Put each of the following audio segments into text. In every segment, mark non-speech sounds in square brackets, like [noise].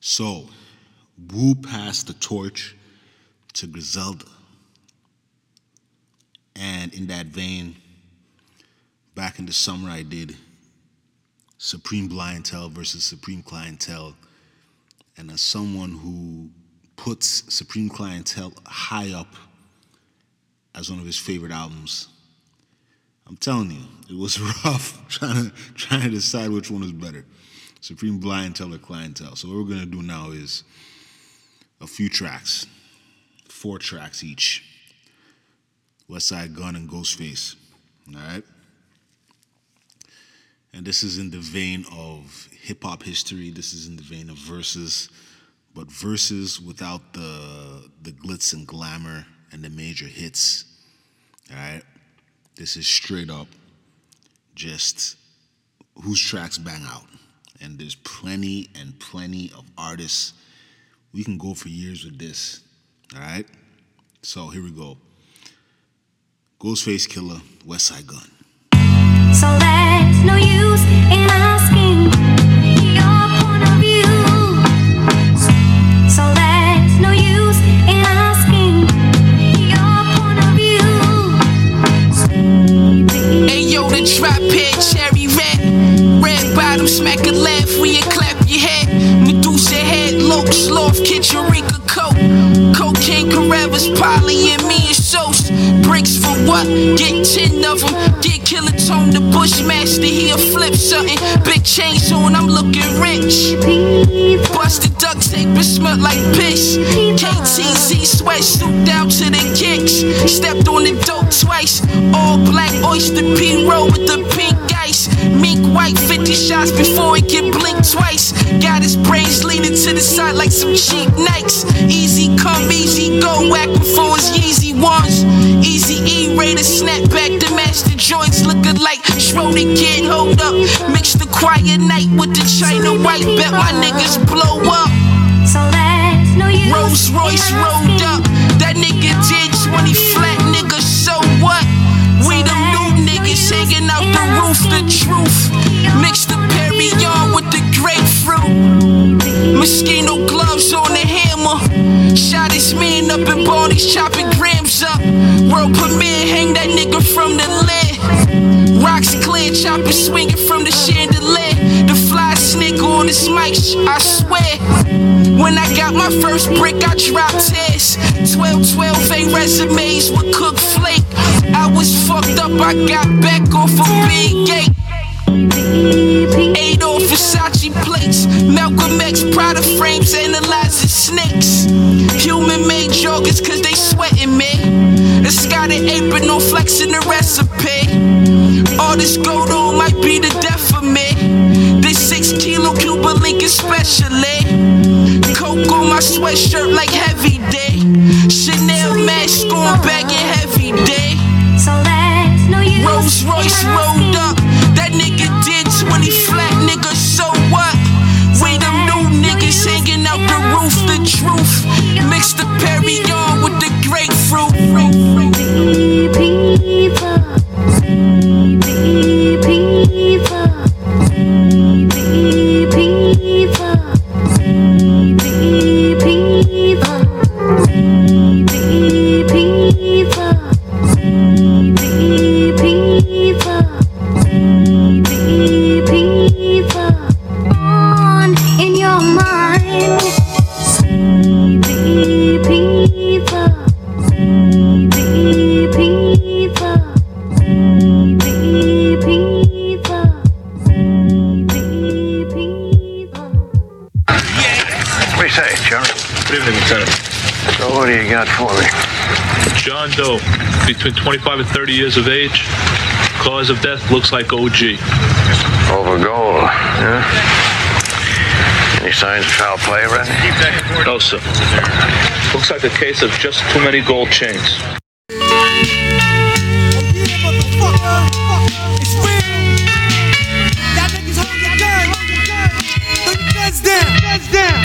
So, Wu passed the torch to Griselda. And in that vein, back in the summer, I did Supreme Clientele versus Supreme Blientele. And as someone who puts Supreme Clientele high up as one of his favorite albums, I'm telling you, it was [laughs] rough trying to trying to decide which one is better. Supreme Clientele or Blientele. So what we're gonna do now is a few tracks, four tracks each. Westside Gunn and Ghostface. All right. And this is in the vein of hip hop history. This is in the vein of verses, but verses without the the glitz and glamour and the major hits. All right. This is straight up just whose tracks bang out. And there's plenty and plenty of artists. We can go for years with this. All right. So here we go. Ghostface Killah, Westside Gunn. So there's no use Rika coat. Cocaine Carreras, Polly and me and Sauce. Bricks for what? Get ten of them. Get killer tone, the Bushmaster, he'll flip something. Big chains on, I'm looking rich. Busted duct tape, it smell like piss. KTZ sweatsuit down to the kicks. Stepped on the dope twice. All black oyster P roll with the pink. Mink white 50 shots before it can blink twice. Got his brains leaning to the side like some cheap Nikes. Easy come, easy go, whacking for his Yeezy ones. Easy E rated snapback, the master joints looking like Schroeder kid. Hold up, mix the quiet night with the China white. Bet my niggas blow up. So there's no Rolls Royce rolled up. That nigga did 20 flat, the truth. Mix the Perignon with the grapefruit. Mosquito gloves on the hammer. Shot his man up in Barney's chopping grams up. World premiere, hang that nigga from the lid. Rocks clear, chopper swinging from the chandelier. The fly snake on his mic, I swear. When I got my first brick, I dropped tests. 12, 12, eight resumes with Cook Flake. I was fucked up, I got back off a big gate. Eight off Versace plates, Malcolm X Prada frames, analyzing snakes. Human made joggers cause they sweating me. It's got an apron on flexing the recipe. All this gold on might be the death of me. This six kilo Cuba Link especially. Eh? Coke on my sweatshirt like heavy day. Rolls Royce rolled up. That nigga did 20 flat, nigga, so what? We them new niggas hanging out the roof, the truth. Between 25 and 30 years of age. Cause of death looks like OG. Over gold, yeah? Any signs of foul play, Randy? No, sir. Looks like a case of just too many gold chains.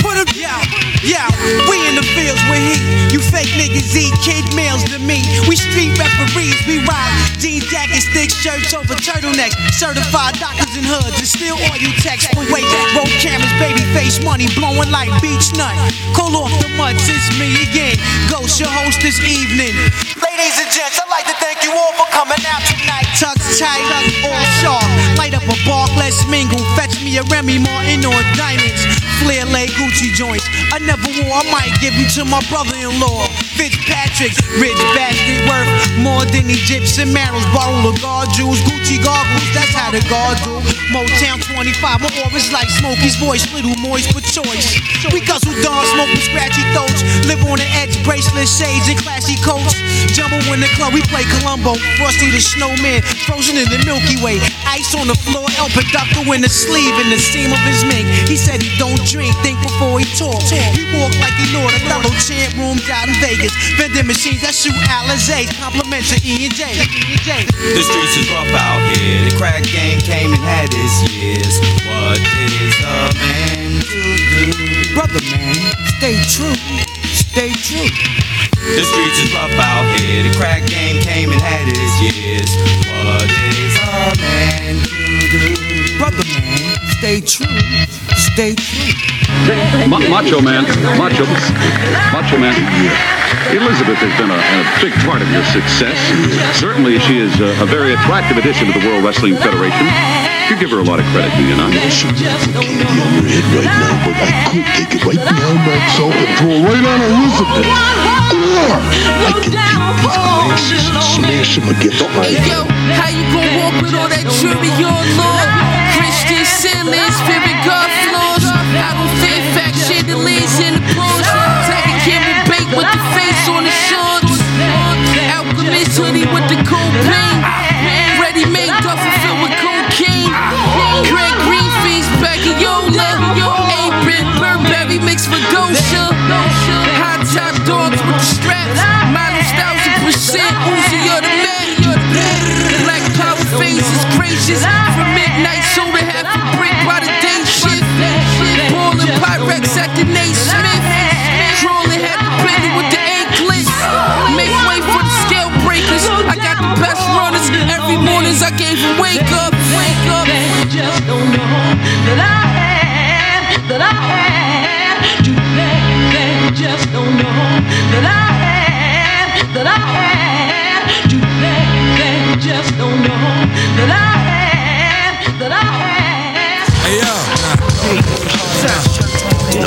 Put a yeah, yeah. we in the fields with heat. You fake niggas eat kid meals to me. We street referees, we ride jean jackets, thick shirts over turtlenecks. Certified doctors and hoods, and still all you text for weight. Roll cameras, baby face money, blowing like beach nut. Call off the mutts, it's me again. Ghost your host this evening. Ladies and gents, I'd like to thank you all for coming out tonight. Tux tight, all sharp. Light up a bark, let's mingle. Fetch me a Remy Martin or diamonds. Flair lay Gucci joints. I never wore, I might give you to my brother-in-law. Fitzpatrick, rich bastard worth more than Egyptian marrows. Bottle of guard jewels, Gucci goggles, that's how the guard do. Motown 25, my aura's like Smokey's voice, little moist but choice. We guzzle dawn, smoke scratchy throats. Live on the edge, bracelet shades and classy coats. Jumbo in the club, we play Columbo. Frosty the snowman, frozen in the Milky Way. Ice on the floor, El Producto in the sleeve and the seam of his mink. He said he don't drink, think before he talk. He walk like he know the fellow champ rooms out in Vegas. Vending machines that shoot Alizé, compliments to E and J. The streets is rough out here. The crack game came and had its years. What is a man to do? Brother man, stay true, stay true. The streets is rough out here. The crack game came and had its years. What is a man to do? Brother man, stay true, stay true. Ma- macho Man, Macho, Macho Man. Elizabeth has been a, a big part of your success. Certainly, she is a, a very attractive addition to the World Wrestling Federation. You give her a lot of credit, do you not? candy on your head right now, but I could take it right behind myself and throw it right on Elizabeth. Or I can take these glasses and smash them against my Hey yo, how you gon' walk with all that jewelry on Lord? Christian ceilings, spirit God floors. I don't fear fact chandeliers in the pros. Taking camel bait with the face on the shorts. Alchemist hoodie with the cold paint. Ready made duffel filled with cocaine. Greg Green feast back in Yola. Apron Burberry mixed with Gosha. High top dogs with the straps. Minus thousand percent Uzi of the man. Black power face is gracious. From midnight soda half a brick by the day shift. Ballin' Pyrex at the Nate gave them wake up. Wake up. just don't know that I had, that I had to they, they just don't know that I had, that I had to they, they just don't know that I had, that I had. Hey yo.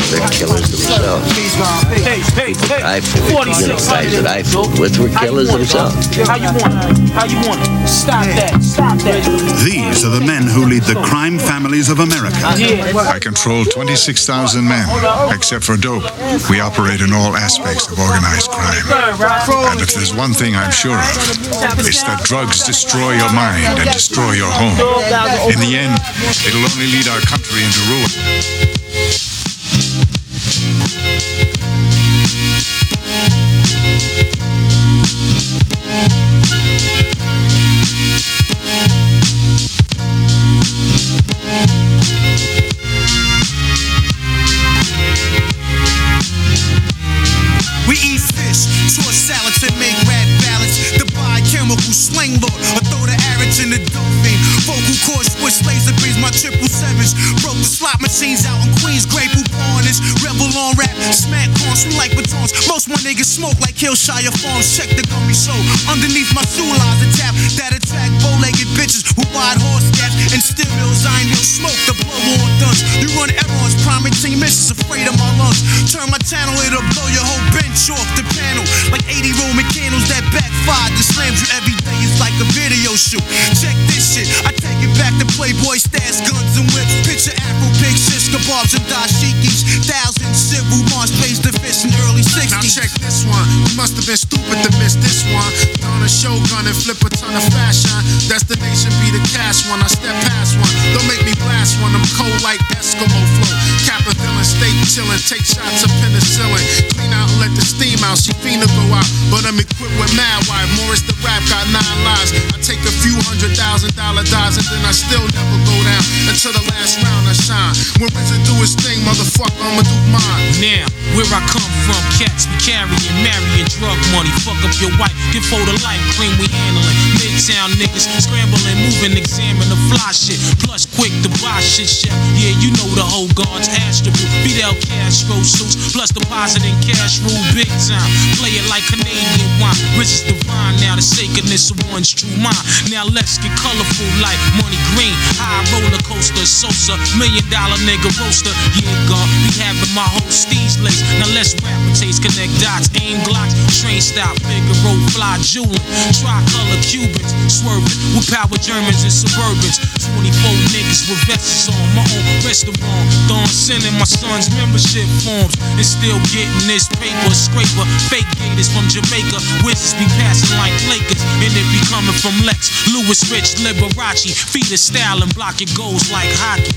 You know, they're killers themselves. I feel it. You know, guys that I feel with were killers themselves. How you want it? How you want it? Stop that, stop that. These are the men who lead the crime families of America. I control 26,000 men, except for dope. We operate in all aspects of organized crime. And if there's one thing I'm sure of, it's that drugs destroy your mind and destroy your home. In the end, it'll only lead our country into ruin. Niggas smoke like Hillshire Farms. Check the gummy show. Underneath my shoe lies a tap that attack bow-legged bitches with wide horse gaps and steel mills. I ain't no smoke, the blow on dunce. You run everyone's primary team missions, afraid of my lungs. Turn my channel, it'll blow your whole bench off the panel. Like 80 Roman candles that backfire. The slams you every day is like a video shoot. Check this shit, I take it back to Playboy stats, guns and whips. Picture Afro pig, shish kebabs and dashikis. Thousands civil pays the fish in the early 60s. Now check this one. You must have been stupid to miss this one. Don a showgun and flip a ton of fashion. Destination be the cash one. I step past one. Don't make me blast one. I'm cold like Eskimo flow. Stay chillin'. Take shots of penicillin. Clean out and let the steam out. She fiend to go out. But I'm equipped with mad wife. Morris the rap got nine lives. I take a few hundred thousand dollar dives and then I still never go down. Until the last round I shine. When RZA do his thing, motherfucker, I'ma do mine. Now, Where I come from, cats be carrying, marrying, drug money. Fuck up your wife, get for the life cream we handling. Midtown niggas scrambling, moving, examine the fly shit. Plus quick to buy shit, chef. Yeah, you know the whole guards, Astro, Fidel Castro suits, plus depositing cash rule big time. Play it like Canadian wine. Rich is divine now, the sacredness of one's true mind. Now let's get colorful like money green. High roller coaster, Sosa, million dollar nigga roaster. Yeah, God, be having my whole steez lace. Now let's rap and taste, connect dots, aim glocks, train stop, Figaro, fly jewelin', tricolor Cubans, swerving with power Germans and Suburbans. 24 niggas with vests on my own restaurant. Throwing sending my membership forms and still getting this paper scraper. Fake gators from Jamaica, wizards be passing like Lakers, and it be coming from Lex, Louis Rich, Liberace. Feed style and block goals like hockey.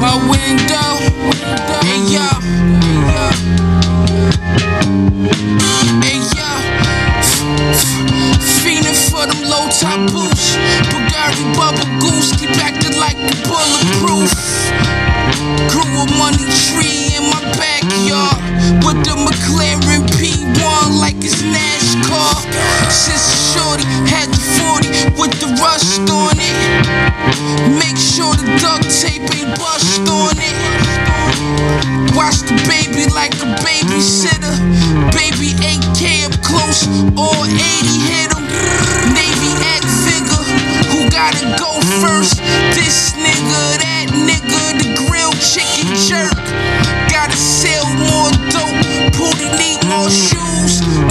My window.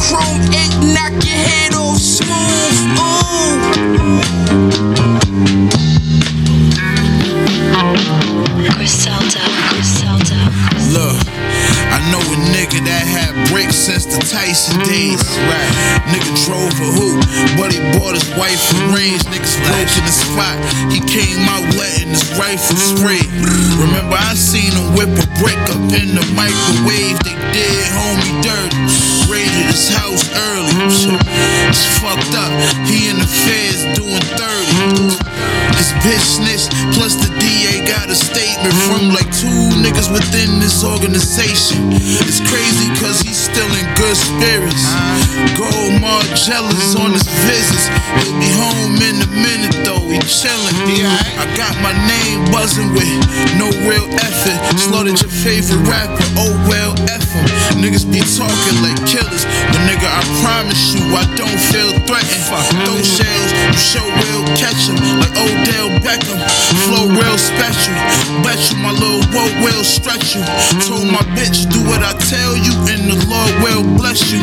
Chrome 8 knock your head a range. Niggas broke in the spot. He came out letting his rifle spray. Remember, I seen him whip a brick up in the microwave. They did homie dirty. Raided his house early. It's fucked up. He in the feds doing 30. His snitched, plus the got a statement from mm-hmm. like two niggas within this organization. It's crazy cause he's still in good spirits. Uh-huh. Gold Margielas on his visits. He'll be home in a minute chillin'. I got my name buzzing with no real effort. Slaughtered your favorite rapper, oh well, F him. Niggas be talking like killers, but nigga, I promise you, I don't feel threatened. Those shells, you sure will catch 'em like Odell Beckham. Flow real special, bet you my little woe will stretch you. Told my bitch, do what I tell you, and the Lord will bless you.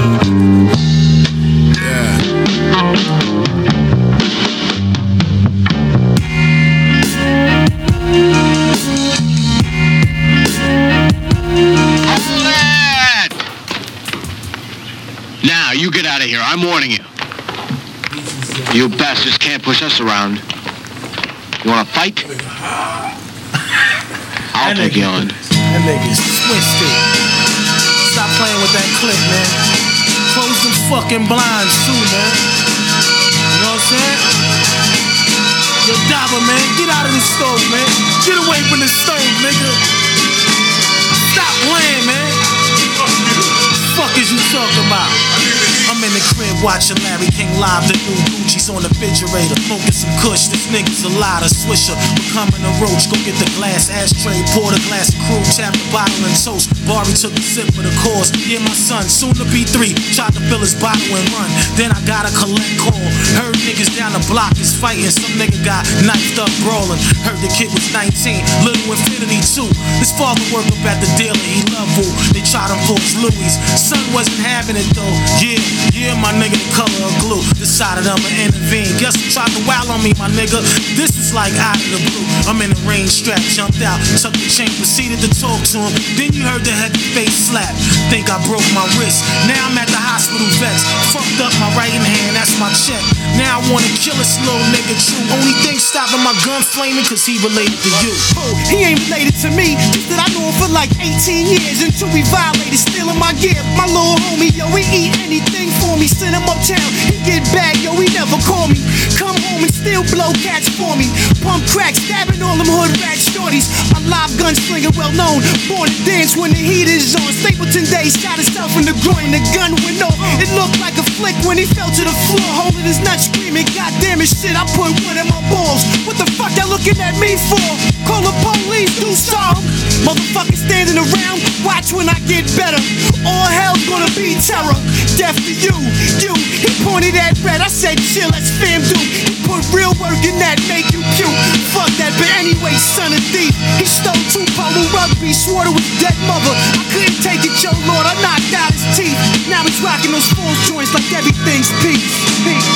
[laughs] of here. I'm warning you. You bastards can't push us around. You want to fight? [laughs] I'll take you on. That nigga's twisted. Stop playing with that clip, man. Close them fucking blinds too, man. You know what I'm saying? Yo, Dabba, man, get out of the stove, man. Get away from the stove, nigga. Stop playing, man. Fuck is you talking about? In the crib watching Larry King live. The new Gucci's on the refrigerator. Smoking some kush. This nigga's a lot of swisher. Becoming a roach. Go get the glass ashtray. Pour the glass of crew. Tap the bottle and toast. Barry took a sip of the course. Yeah, my son, soon to be three. Tried to fill his bottle and run. Then I got a collect call. Heard niggas down the block is fighting. Some nigga got knifed up brawling. Heard the kid was 19, little infinity too. His father worked up at the dealer, he loved Wu. They tried him for his Louis. Son wasn't having it though. Yeah, yeah, my nigga, the color of glue. Decided I'ma intervene. Guess who tried to wow on me, my nigga? This is like out of the blue. I'm in the rain strap, jumped out, took the chain, proceeded to talk to him. Then you heard the heavy face slap. Think I broke my wrist. Now I'm at the hospital vexed. Fucked up my right hand, that's my check. Now I wanna kill this little nigga true. Only thing stopping my gun flaming cause he related to you. Oh, he ain't related to me. Just that I know him for like 18 years until we violated, stealing my gear. My little homie, yo, he eat anything for me. Send him uptown, he get back, yo, he never call me. Come home and still blow cats for me. Pump crack, stabbing all them hood rat shorties. A live gunslinger, well known. Born to dance when the heat is on. Stapleton Day shot himself in the groin. The gun went off. It looked like a flick when he fell to the floor, holding his nuts, screaming, God damn it, shit, I put one in my balls. What the fuck y'all looking at me for? Call the police, do something. Motherfuckers standing around, watch when I get better. All hell's gonna be terror. Death to you, you. He pointed at red, I said chill, that's fam do. He put real work in that, make you cute. Fuck that, but anyway, son of thief. He stole two polo rugby, swore to his dead mother. I couldn't take it, yo lord, I knocked out his teeth. Now he's rocking those false joints like everything's. Peace, peace.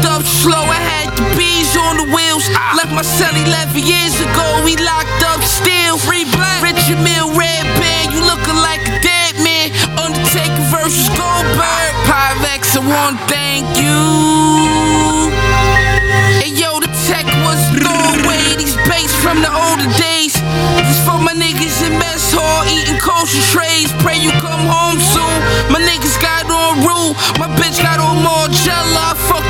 Pulled up slow, I had the bees on the wheels. Ah. Left my cell 11 years ago, we locked up still. Free black, Richard Mille, red band, you looking like a dead man. Undertaker versus Goldberg. Pyrex, I wanna thank you. Hey yo, the tech was thrown away. These baits from the older days. This for my niggas in mess hall eating kosher trays. Pray you come home soon. My niggas got on rule. My bitch got on Margiela. I fucked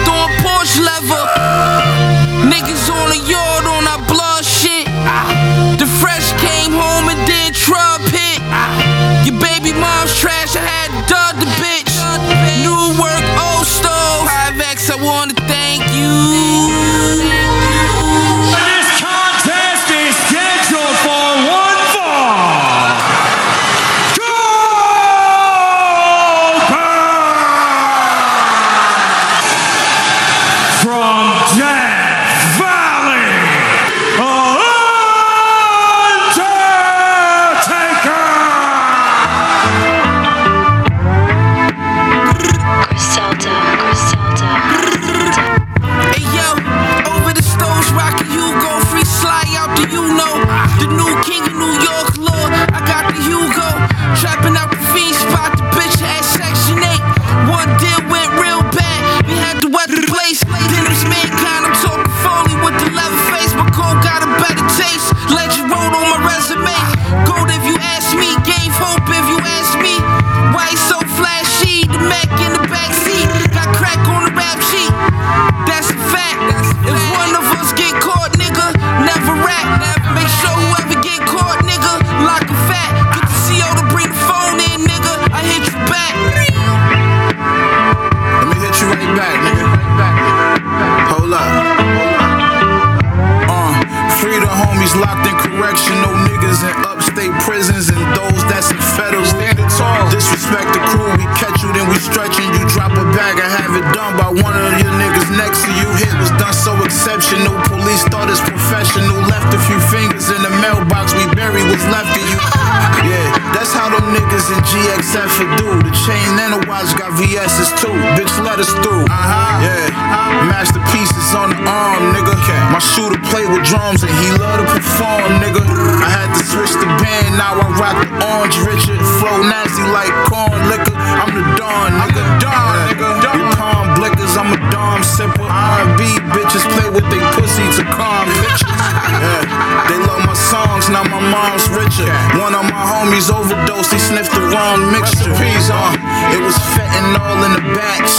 would do. The chain and the watch got VS's too. Bitch, let us through. Uh-huh. Yeah, masterpieces on the arm, nigga. My shooter play with drums and he love to perform, nigga. I had to switch the band, now I rock the orange Richard. Flow nasty like corn liquor. I'm the Don, nigga. Don, nigga. You palm blickers, I'm a Dom sipper. R&B bitches play with they pussy to calm bitches. [laughs] Yeah, they love my songs now my mom's richer. One of my homies overdosed, he sniffed the wrong mixture. Uh, it was fentanyl in the bats.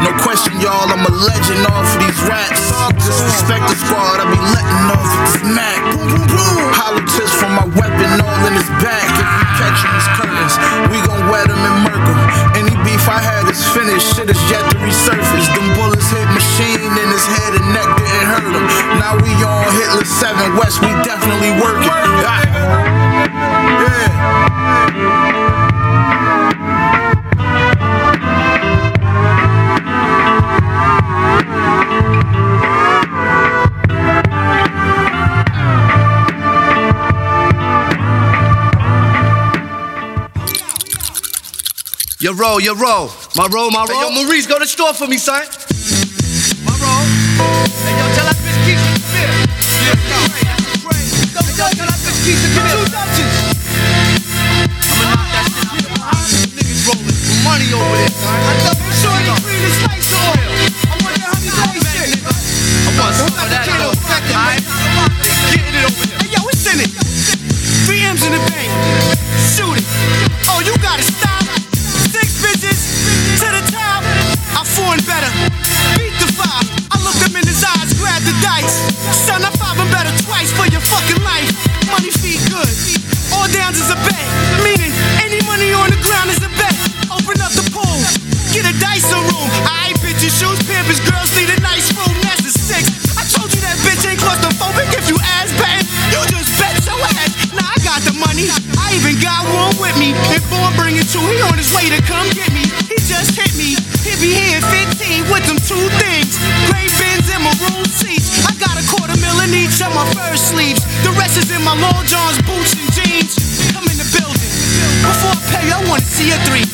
No question, y'all, I'm a legend off of these rats. Disrespect the squad, I be letting off this Mac. Hollow tips from my weapon all in his back. If we catch him, his curtains, we gon' wet him and murk him. Any beef I had is finished, shit is yet West, we definitely working. Ah. Yeah. Your roll, your roll. My roll, my roll. Hey, yo, Maurice, go to the store for me, son. Tell that I even got one with me. If Born bring it to, he on his way to come get me. He just hit me. He be here at 15 with them two things. Gray bins and maroon seats. I got a quarter million each on my first sleeves. The rest is in my long johns, boots, and jeans. Come in the building. Before I pay, I wanna see a three.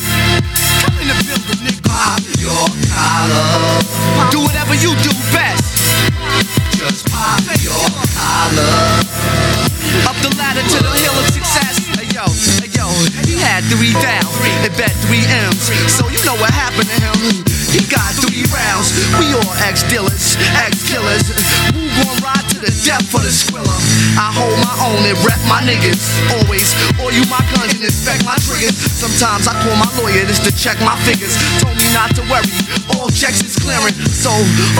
Come in the building, nigga. Pop your collar. Do whatever you do best. Just pop your collar. Up the ladder to the hill of success. Hey yo, hey yo, he had three down and bet three M's. So you know what happened to him. He got three rounds. We all ex dealers, ex killers. Who gon' ride to the death for the squiller? I hold my own and rep my niggas. Always, or you my guns and inspect my triggers. Sometimes I call my lawyer just to check my figures. Told me not to worry, all checks is clearing. So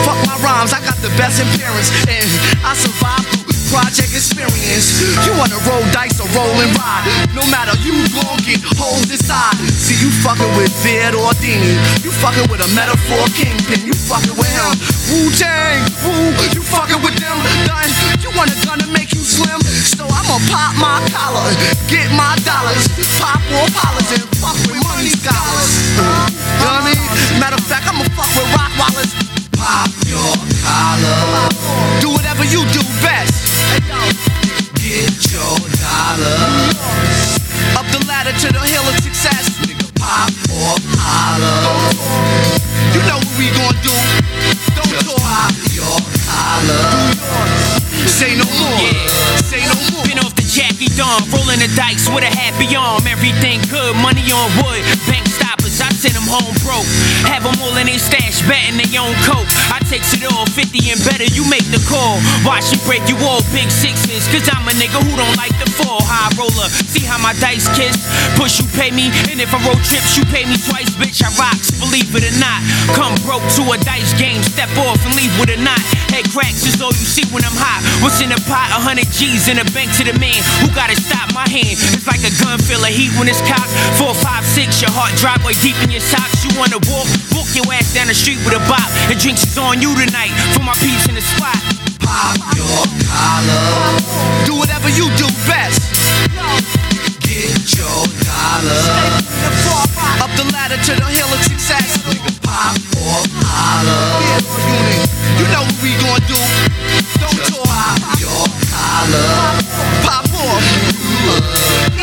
fuck my rhymes, I got the best in parents. And I survived through project experience. You wanna roll dice or roll and ride. No matter you gon' get holes inside. See you fucking with Vid or Dini. You fucking with a metaphor kingpin. You fucking with him. Wu Tang, Wu. You fucking with them. Done. You want a gun to make you slim. So I'ma pop my collar, get my dollars, pop more collars and fuck with money scholars. You know what I mean? Matter of fact, I'ma fuck with rock wallers. Pop your collar. Do whatever you do best. Get your dollar. Up the ladder to the hill of success. Nigga, pop or holler. You know what we gon' do. Don't Just talk. Pop your collar. Say no more. Yeah. Say no more. Been off the Jackie Dawn, rolling the dice with a happy arm. Everything good, money on wood. Bank home broke. Have them all in their stash, betting they own coke. I takes it all, 50 and better, you make the call. Watch me break you all big sixes, cause I'm a nigga who don't like the fall. High roller, see how my dice kiss? Push, you pay me, and if I roll trips, you pay me twice, bitch. I rocks, believe it or not. Come broke to a dice game, step off and leave with a knot. Head cracks is all you see when I'm hot. What's in the pot? A hundred G's in the bank to the man who gotta stop my hand. It's like a gun feel of heat when it's cocked. Four, five, six, your heart drop way deep in your blocks you wanna walk, book your ass down the street with a bop. The drinks is on you tonight for my peeps in the spot. Pop your collar. Do whatever you do best. Get your dollar. Up the ladder to the hill of success. Pop or holler. You know what we gon' do. Don't talk. Pop your collar. Pop off.